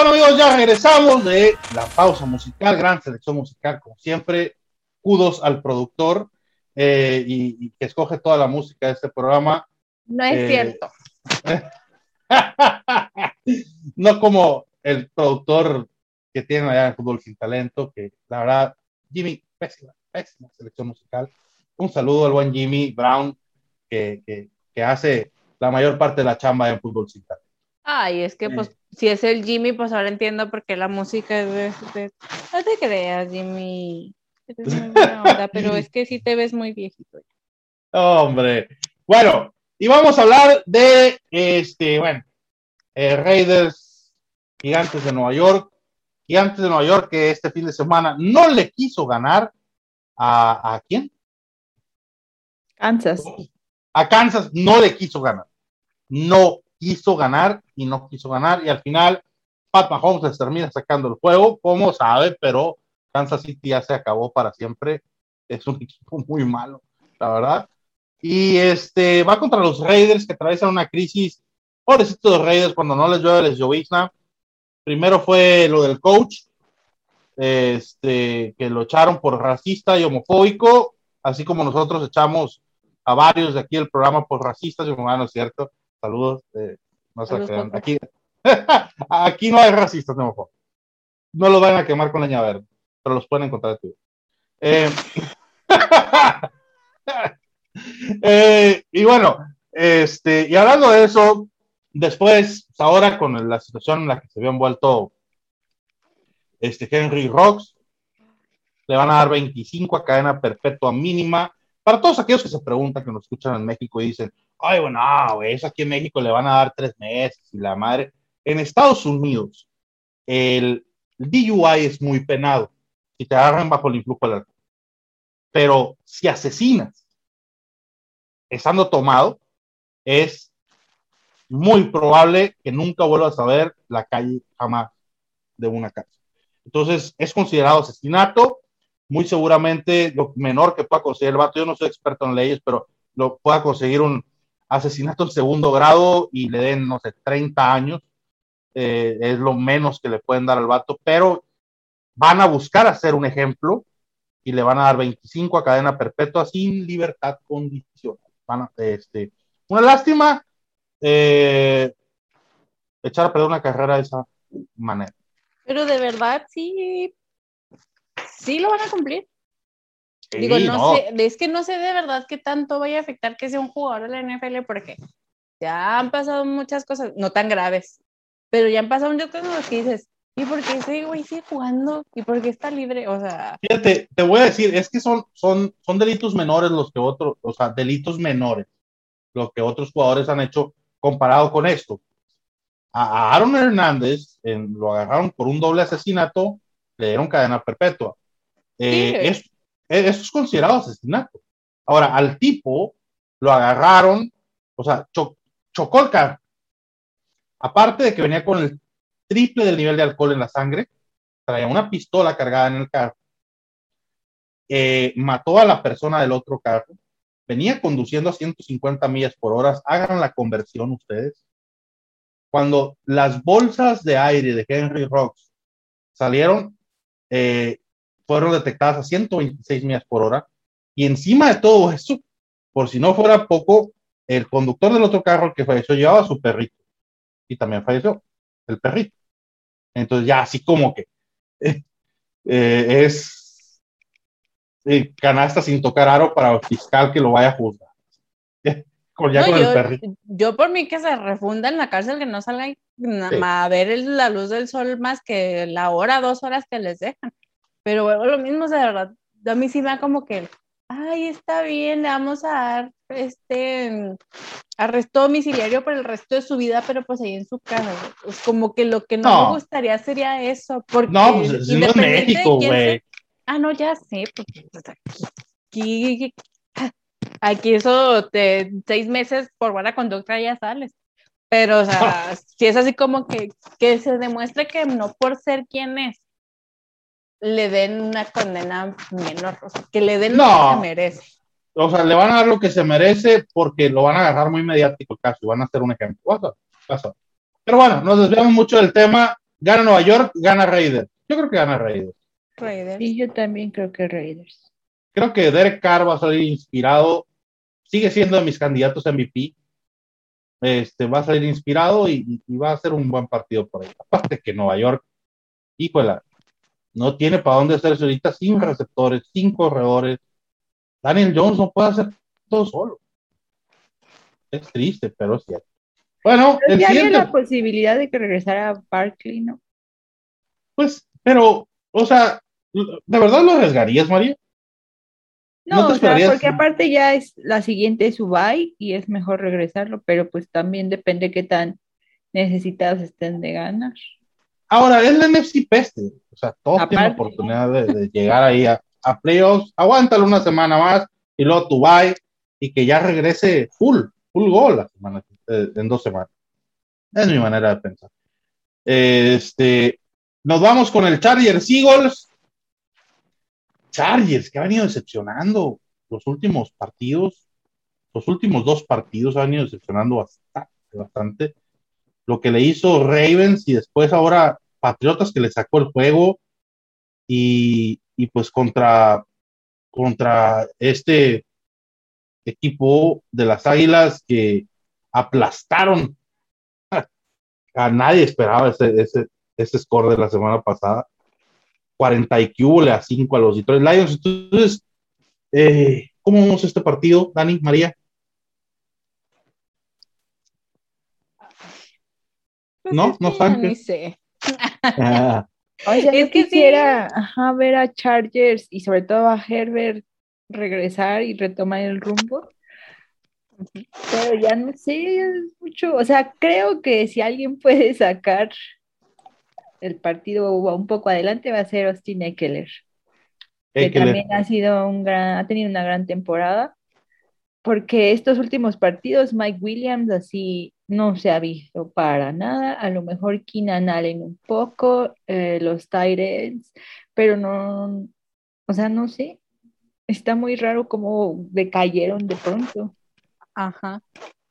Bueno, amigos, ya regresamos de la pausa musical, gran selección musical, como siempre. Kudos al productor eh, y, y que escoge toda la música de este programa. No es Eh, cierto. no como el productor que tiene allá en Fútbol Sin Talento, que la verdad, Jimmy, pésima, pésima selección musical. Un saludo al buen Jimmy Brown, que, que, que hace la mayor parte de la chamba en Fútbol Sin Talento. Ay, es que pues si es el Jimmy, pues ahora entiendo por qué la música es de... de- No te creas, Jimmy. Eres muy buena onda, pero es que sí te ves muy viejito. Hombre. Bueno, y vamos a hablar de este, bueno, eh, Raiders, Gigantes de Nueva York. Gigantes de Nueva York que este fin de semana no le quiso ganar a, ¿a quién? Kansas. A Kansas no le quiso ganar. No quiso ganar y no quiso ganar. Y al final, Pat Mahomes termina sacando el juego, como sabe, pero Kansas City ya se acabó para siempre. Es un equipo muy malo, la verdad. Y este va contra los Raiders que atraviesan una crisis. Pobrecitos los Raiders cuando no les llueve les llovizna. Primero fue lo del coach, este, que lo echaron por racista y homofóbico, así como nosotros echamos a varios de aquí del programa por racistas y humanos, ¿cierto? Saludos. eh, no se Saludos. Aquí, Aquí no hay racistas, no. No los van a quemar con leña verde, pero los pueden encontrar en Twitter. Eh, eh, y bueno, este, y hablando de eso, después, ahora con la situación en la que se había envuelto este Henry Rocks, le van a dar 25 a cadena perpetua mínima. Para todos aquellos que se preguntan, que nos escuchan en México y dicen, ay, bueno, no, eso aquí en México le van a dar tres meses y la madre. En Estados Unidos, el DUI es muy penado si te agarran bajo el influjo del alcohol. Pero si asesinas estando tomado, es muy probable que nunca vuelvas a ver la calle jamás de una casa. Entonces, es considerado asesinato. Muy seguramente lo menor que pueda conseguir el vato, yo no soy experto en leyes, pero lo pueda conseguir un asesinato en segundo grado y le den, no sé, 30 años. Eh, es lo menos que le pueden dar al vato, pero van a buscar hacer un ejemplo y le van a dar 25 a cadena perpetua sin libertad condicional. Van a, este, una lástima eh, echar a perder una carrera de esa manera. Pero de verdad, sí, sí lo van a cumplir. Sí, Digo, no, no. sé, es que no sé de verdad qué tanto vaya a afectar que sea un jugador de la NFL, porque ya han pasado muchas cosas, no tan graves, pero ya han pasado muchas cosas que dices, ¿y por qué ese güey sigue jugando? ¿Y por qué está libre? O sea, Fíjate, te voy a decir, es que son, son, son delitos menores los que otros, o sea, delitos menores, lo que otros jugadores han hecho comparado con esto. A, a Aaron Hernández en- lo agarraron por un doble asesinato, le dieron cadena perpetua. Eh, Sí. es- eh, eso es considerado asesinato. Ahora, al tipo lo agarraron, o sea, cho- chocó el carro. Aparte de que venía con el triple del nivel de alcohol en la sangre, traía una pistola cargada en el carro, eh, mató a la persona del otro carro, venía conduciendo a 150 millas por hora, hagan la conversión ustedes. Cuando las bolsas de aire de Henry Rocks salieron, eh, fueron detectadas a 126 millas por hora, y encima de todo eso, por si no fuera poco, el conductor del otro carro que falleció llevaba a su perrito, y también falleció el perrito. Entonces ya así como que eh, eh, es eh, canasta sin tocar aro para el fiscal que lo vaya a juzgar. con, ya no, con el yo, perrito. yo por mí que se refunda en la cárcel, que no salga Sí. a ver el- la luz del sol más que la hora, dos horas que les dejan. Pero vuelvo lo mismo, o sea, de verdad, a mí sí me da como que, ay, está bien, le vamos a dar este arresto domiciliario por el resto de su vida, pero pues ahí en su casa. güey. Pues como que lo que no, No. me gustaría sería eso, porque No, pues es México, güey. Ah, no, ya sé, pues, pues, aquí, aquí, aquí eso te seis meses por buena conducta ya sales. Pero, o sea, si es así como que, que se demuestre que no por ser quien es, le den una condena menor, o sea, que le den lo No. que se merece. O sea, le van a dar lo que se merece porque lo van a agarrar muy mediático el caso y van a hacer un ejemplo. Vas a- vas a- Pero bueno, nos desviamos mucho del tema. Gana Nueva York, gana Raiders. Yo creo que gana Raiders. Raiders. Y yo también creo que Raiders. Creo que Derek Carr va a salir inspirado. Sigue siendo de mis candidatos a MVP. Este, va a salir inspirado y, y va a ser un buen partido por ahí. Aparte que Nueva York, híjole, no tiene para dónde hacerse ahorita sin receptores, sin corredores. Daniel Jones no puede hacer todo solo. Es triste, pero es cierto. Bueno, Pero el sí había siguiente, la posibilidad de que regresara Barkley, ¿no? pues, pero, o sea, ¿de verdad lo arriesgarías, María? ¿No No, o sea, porque aparte ya es la siguiente es su bye y es mejor regresarlo, pero pues también depende qué tan necesitados estén de ganar. Ahora, es la NFC Peste. O sea, todos tienen Aparte. oportunidad de, de llegar ahí a, a playoffs. Aguántalo una semana más y luego tu bye y que ya regrese full, full goal la semana, eh, en dos semanas. Es mi manera de pensar. Este, nos vamos con el Chargers Eagles. Chargers, que ha venido decepcionando los últimos partidos. Los últimos dos partidos han venido decepcionando bastante, bastante lo que le hizo Ravens y después ahora Patriotas que le sacó el juego y, y pues contra, contra este equipo de las Águilas que aplastaron, a nadie esperaba ese, ese, ese score de la semana pasada. 40 y cúbole a 5 a los Detroit Lions. Entonces, eh, ¿cómo vemos este partido, Dani, María? No, es no que saben ni sé. Ah, Oye, Es yo que sí. quisiera ajá, ver a Chargers y sobre todo a Herbert regresar y retomar el rumbo. Pero ya no sé, es mucho. O sea, creo que si alguien puede sacar el partido un poco adelante va a ser Austin Eckler, que Eckler. también ha sido un gran, ha tenido una gran temporada. Porque estos últimos partidos, Mike Williams así no se ha visto para nada. A lo mejor Keenan Allen un poco, eh, los Titans, pero no, o sea, no sé. Está muy raro cómo decayeron de pronto. Ajá.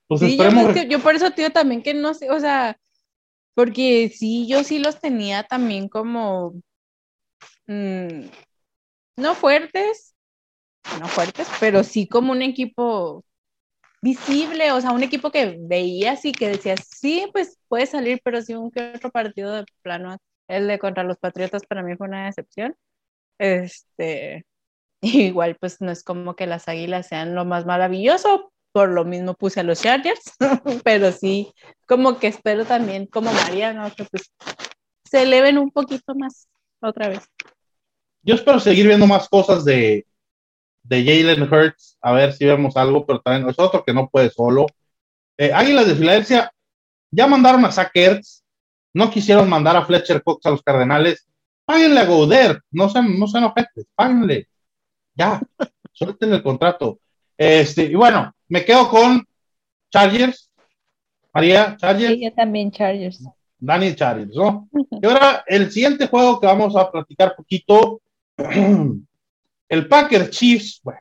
Pues Sí, yo, esperemos. es que yo por eso te digo también que no sé, o sea, porque sí, yo sí los tenía también como, mm, no fuertes, no fuertes, pero sí como un equipo visible, o sea, un equipo que veías y que decías, sí, pues puede salir, pero sí un que otro partido de plano, el de contra los Patriotas para mí fue una decepción. Este, igual pues no es como que las Águilas sean lo más maravilloso, por lo mismo puse a los Chargers, pero sí, como que espero también, como María, ¿no? Que pues se eleven un poquito más otra vez. Yo espero seguir viendo más cosas de, de Jalen Hurts, a ver si vemos algo, pero también es otro que no puede solo. Eh, Águilas de Filadelfia ya mandaron a Zach Ertz, no quisieron mandar a Fletcher Cox a los Cardenales. Páguenle a Gouder, no sean, no sean ojetes, páguenle. Ya, suelten el contrato. Este, y bueno, me quedo con Chargers. María, Chargers. Sí, yo también Chargers. Dani Chargers, ¿no? Y ahora el siguiente juego que vamos a platicar poquito, el Packer Chiefs, bueno,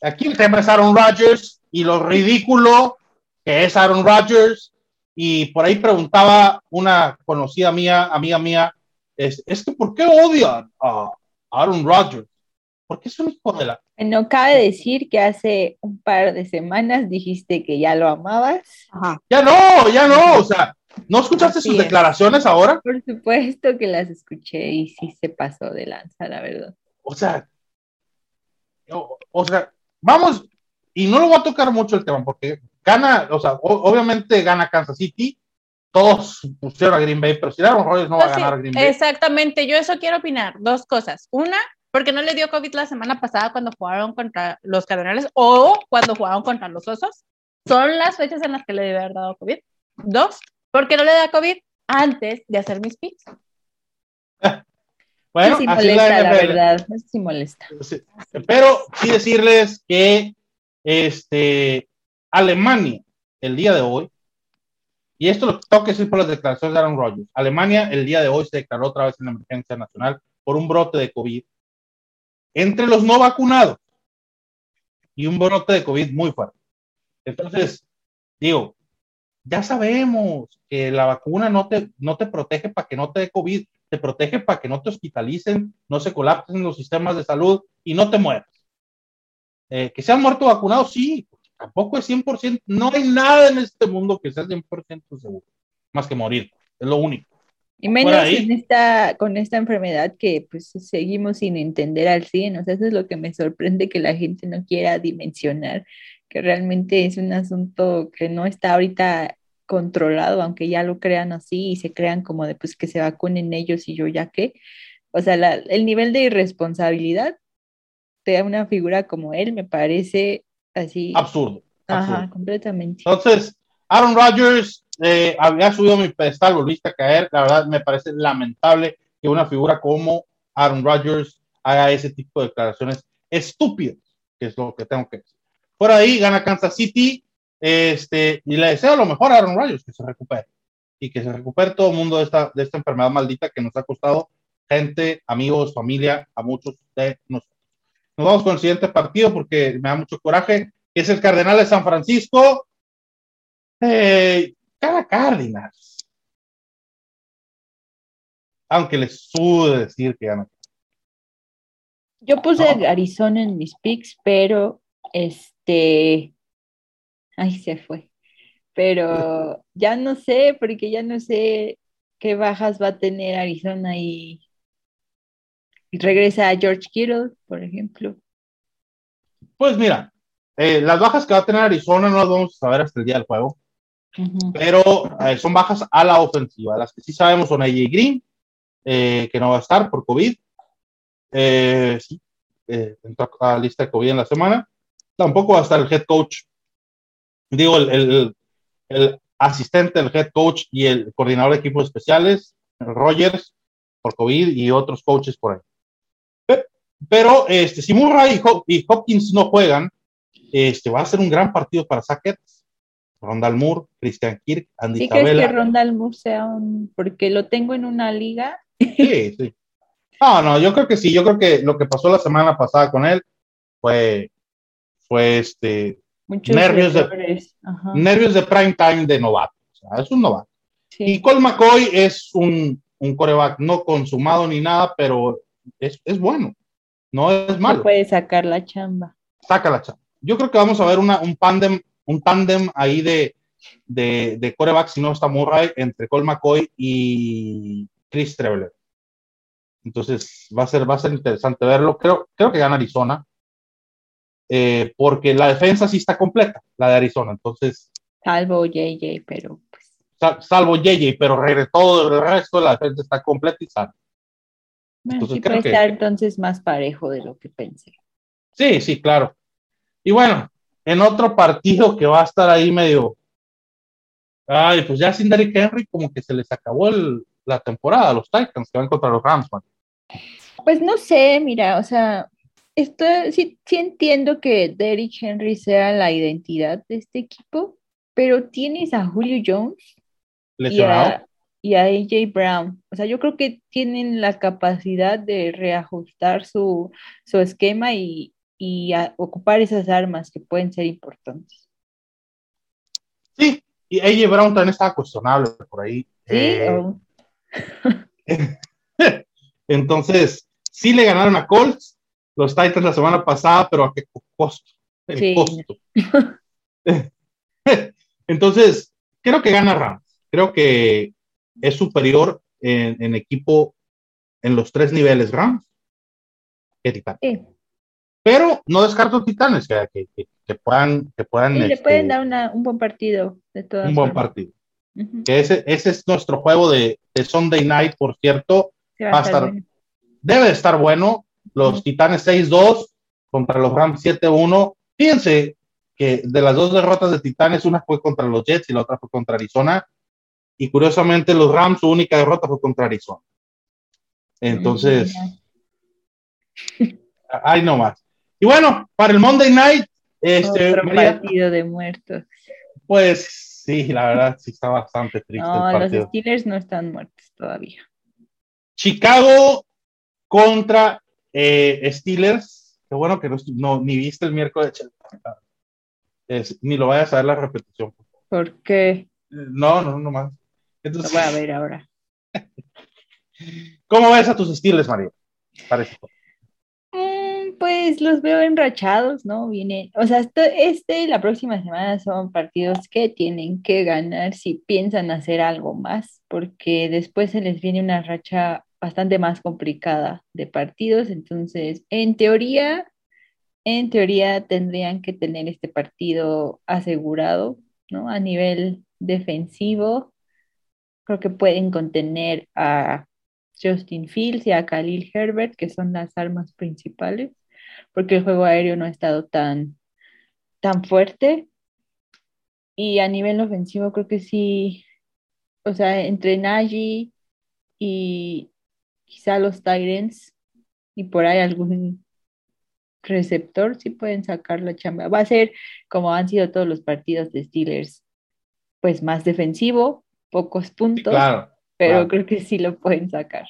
aquí el tema es Aaron Rodgers y lo ridículo que es Aaron Rodgers y por ahí preguntaba una conocida mía, amiga mía, es, es que ¿por qué odian a Aaron Rodgers? Porque es un hijo de la... No cabe decir que hace un par de semanas dijiste que ya lo amabas. Ajá. Ya no, ya no, o sea, ¿no escuchaste Así sus es. declaraciones ahora? Por supuesto que las escuché y sí se pasó de lanza, la verdad. o sea, o, o sea, vamos, y no lo voy a tocar mucho el tema, porque gana, o sea, o- obviamente gana Kansas City, todos pusieron a Green Bay, pero si Aaron Rodgers no va a Pues sí, ganar a Green Bay. Exactamente, yo eso quiero opinar. Dos cosas. Una, porque no le dio COVID la semana pasada cuando jugaron contra los Cardenales o cuando jugaron contra los Osos. Son las fechas en las que le debe haber dado COVID. Dos, porque no le da COVID antes de hacer mis picks. Bueno, sí molesta, la, NFL. verdad. Sí molesta. Sí, Pero sí decirles que este, Alemania, el día de hoy, y esto lo tengo que decir por las declaraciones de Aaron Rodgers, Alemania el día de hoy se declaró otra vez en emergencia nacional por un brote de COVID entre los no vacunados y un brote de COVID muy fuerte. Entonces, digo, ya sabemos que la vacuna no te, no te protege para que no te dé COVID, te protege para que no te hospitalicen, no se colapsen los sistemas de salud y no te mueras. Eh, que se han muerto vacunados, sí, tampoco es 100%, no hay nada en este mundo que sea 100% seguro, más que morir, es lo único. Y menos en esta, con esta enfermedad que pues seguimos sin entender al 100. O sea, eso es lo que me sorprende que la gente no quiera dimensionar, que realmente es un asunto que no está ahorita controlado, aunque ya lo crean así y se crean como de pues que se vacunen ellos y yo ya qué. O sea, la- el nivel de irresponsabilidad de una figura como él me parece así. Absurdo. Ajá, completamente. Entonces, Aaron Rodgers eh, había subido mi pedestal, volviste a caer. La verdad, me parece lamentable que una figura como Aaron Rodgers haga ese tipo de declaraciones estúpidas, que es lo que tengo que decir. Por ahí gana Kansas City, este, y le deseo lo mejor a Aaron Rodgers, que se recupere. Y que se recupere todo el mundo de esta, de esta enfermedad maldita que nos ha costado gente, amigos, familia, a muchos de nosotros. Nos vamos con el siguiente partido porque me da mucho coraje, que es el Cardenal de San Francisco. Eh, cada Cardinals. Aunque les sude decir que gana. Yo puse No. Arizona en mis picks, pero este. Ahí se fue. pero ya no sé, porque ya no sé qué bajas va a tener Arizona y, y regresa a George Kittle, por ejemplo. Pues mira, eh, las bajas que va a tener Arizona no las vamos a saber hasta el día del juego, pero eh, son bajas a la ofensiva. Las que sí sabemos son AJ Green, eh, que no va a estar por COVID. Sí, entró a la lista de COVID en la semana. Tampoco va a estar el head coach, digo, el, el- el asistente del head coach y el coordinador de equipos especiales, Rogers, por COVID y otros coaches por ahí. Pe- Pero este, si Murray y, Hop- y Hopkins no juegan, este, va a ser un gran partido para Sackets. Rondal Moore, Christian Kirk, Andy ¿Sí crees que. Rondal Moore sea un, porque lo tengo en una liga? Sí, sí. No, no, yo creo que sí. Yo creo que lo que pasó la semana pasada con él fue, fue este, Muchos Nervios de-. Ajá, nervios de prime time de novato. O sea, es un novato. sí. Y Cole McCoy es un, un coreback no consumado ni nada, pero es, es bueno. No es No malo. puede sacar la chamba. Saca la chapa. Yo creo que vamos a ver una, un tándem, un tándem ahí de, de, de coreback, si no está Murray, entre Cole McCoy y Chris Treveler. Entonces va a ser, va a ser interesante verlo. Creo, creo que gana Arizona. Eh, porque la defensa sí está completa, la de Arizona. Entonces, Salvo JJ, pero pues. sal- salvo JJ, pero todo el resto de la defensa está completa y sana. Bueno, Entonces, sí creo puede que- estar entonces más parejo de lo que pensé. Sí, sí, claro. Y bueno, en otro partido que va a estar ahí medio. Ay, pues ya sin Derrick Henry, como que se les acabó el- la temporada a los Titans que van contra los Rams, man. Pues no sé, mira, o sea, esto, sí, sí entiendo que Derrick Henry sea la identidad de este equipo, pero tienes a Julio Jones y a, y a AJ Brown. O sea, yo creo que tienen la capacidad de reajustar su, su esquema y, y a- ocupar esas armas que pueden ser importantes. Sí, y AJ Brown también estaba cuestionable por ahí. ¿Sí? Eh, entonces, sí le ganaron a Colts, los Titans la semana pasada, pero a qué costo. El Sí. costo. Entonces, creo que gana Rams. Creo que es superior en, en equipo en los tres niveles Rams que Titanes. sí, Pero no descarto Titanes que, que, puedan, que puedan sí, le este, pueden dar una- un buen partido, de todas un buen partido. Que ese, ese es nuestro juego de, de Sunday Night, por cierto. Va a va a estar. Debe de estar bueno. Los. Titanes 6-2 contra los Rams 7-1. Fíjense que de las dos derrotas de Titanes, una fue contra los Jets y la otra fue contra Arizona. Y curiosamente, los Rams, su única derrota fue contra Arizona. Entonces, ahí nomás. Y bueno, para el Monday Night, este, Otro María, partido de muertos. pues sí, la verdad sí está bastante triste No, el los. Steelers no están muertos todavía. Chicago contra eh, Steelers. Qué bueno que no, ni viste el miércoles. Es- ni lo vayas a ver la repetición. Porque No, no, no más. lo Entonces, voy a ver ahora. ¿cómo ves a tus Steelers, María? Parece. Mm, pues los veo enrachados, ¿no? Viene, o sea, este y la próxima semana son partidos que tienen que ganar si piensan hacer algo más, porque después se les viene una racha bastante más complicada de partidos, entonces, en teoría, en teoría tendrían que tener este partido asegurado, ¿no? A nivel defensivo, creo que pueden contener a Justin Fields y a Khalil Herbert, que son las armas principales, porque el juego aéreo no ha estado tan, tan fuerte. Y a nivel ofensivo creo que sí, o sea, entre Najee y quizá los Tyrants y por ahí algún receptor, sí pueden sacar la chamba. Va a ser como han sido todos los partidos de Steelers, pues más defensivo, pocos puntos, Claro. pero claro. creo que sí lo pueden sacar.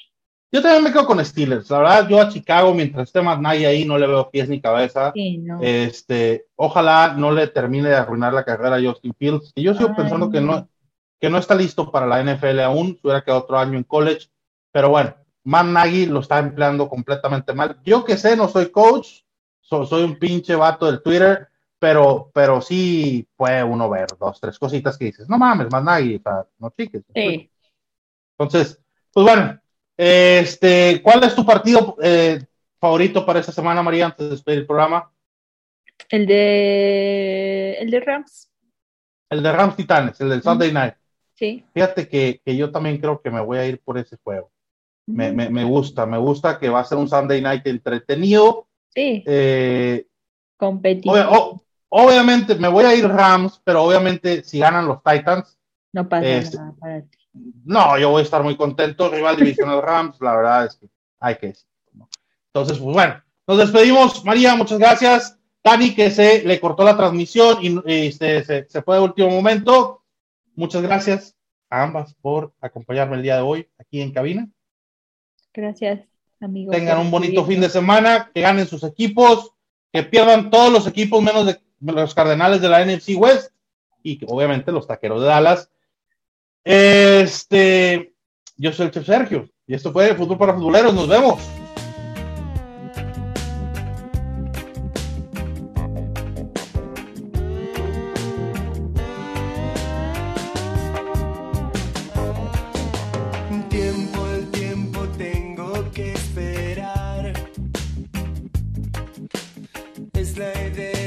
Yo también me quedo con Steelers. La verdad, yo a Chicago, mientras esté más nadie ahí, no le veo pies ni cabeza. Sí, no. Este, ojalá no le termine de arruinar la carrera a Justin Fields. Y yo sigo Ay, pensando que no. que no está listo para la NFL aún, si hubiera quedado otro año en college. Pero bueno, Matt Nagy lo está empleando completamente mal. Yo que sé, no soy coach, so- soy un pinche vato del Twitter, pero, pero sí puede uno ver dos, tres cositas que dices, no mames, más nadie, o sea, no chiques. Sí. Entonces, pues bueno, este, ¿cuál es tu partido eh, favorito para esta semana, María, antes de despedir el programa? El de el de Rams. El de Rams Titanes, el del Sunday Night. Sí. Fíjate que, que yo también creo que me voy a ir por ese juego. Me, me, me gusta, me gusta que va a ser un Sunday Night entretenido. Sí, Eh, competitivo. obvia- o- obviamente me voy a ir Rams, pero obviamente si ganan los Titans, No pasa este- nada para ti. no, yo voy a estar muy contento. Rival divisional Rams, la verdad es que hay que decirlo, ¿no? Entonces, pues bueno, nos despedimos. María, muchas gracias. Dani, que se le cortó la transmisión y, y se, se, se fue de último momento. Muchas gracias a ambas por acompañarme el día de hoy aquí en cabina. Gracias, amigo. Tengan un bonito fin de semana, que ganen sus equipos, que pierdan todos los equipos menos de los Cardenales de la NFC West y que obviamente los Taqueros de Dallas. Este, yo soy el Chef Sergio y esto fue Fútbol para Futboleros. Nos vemos. Es la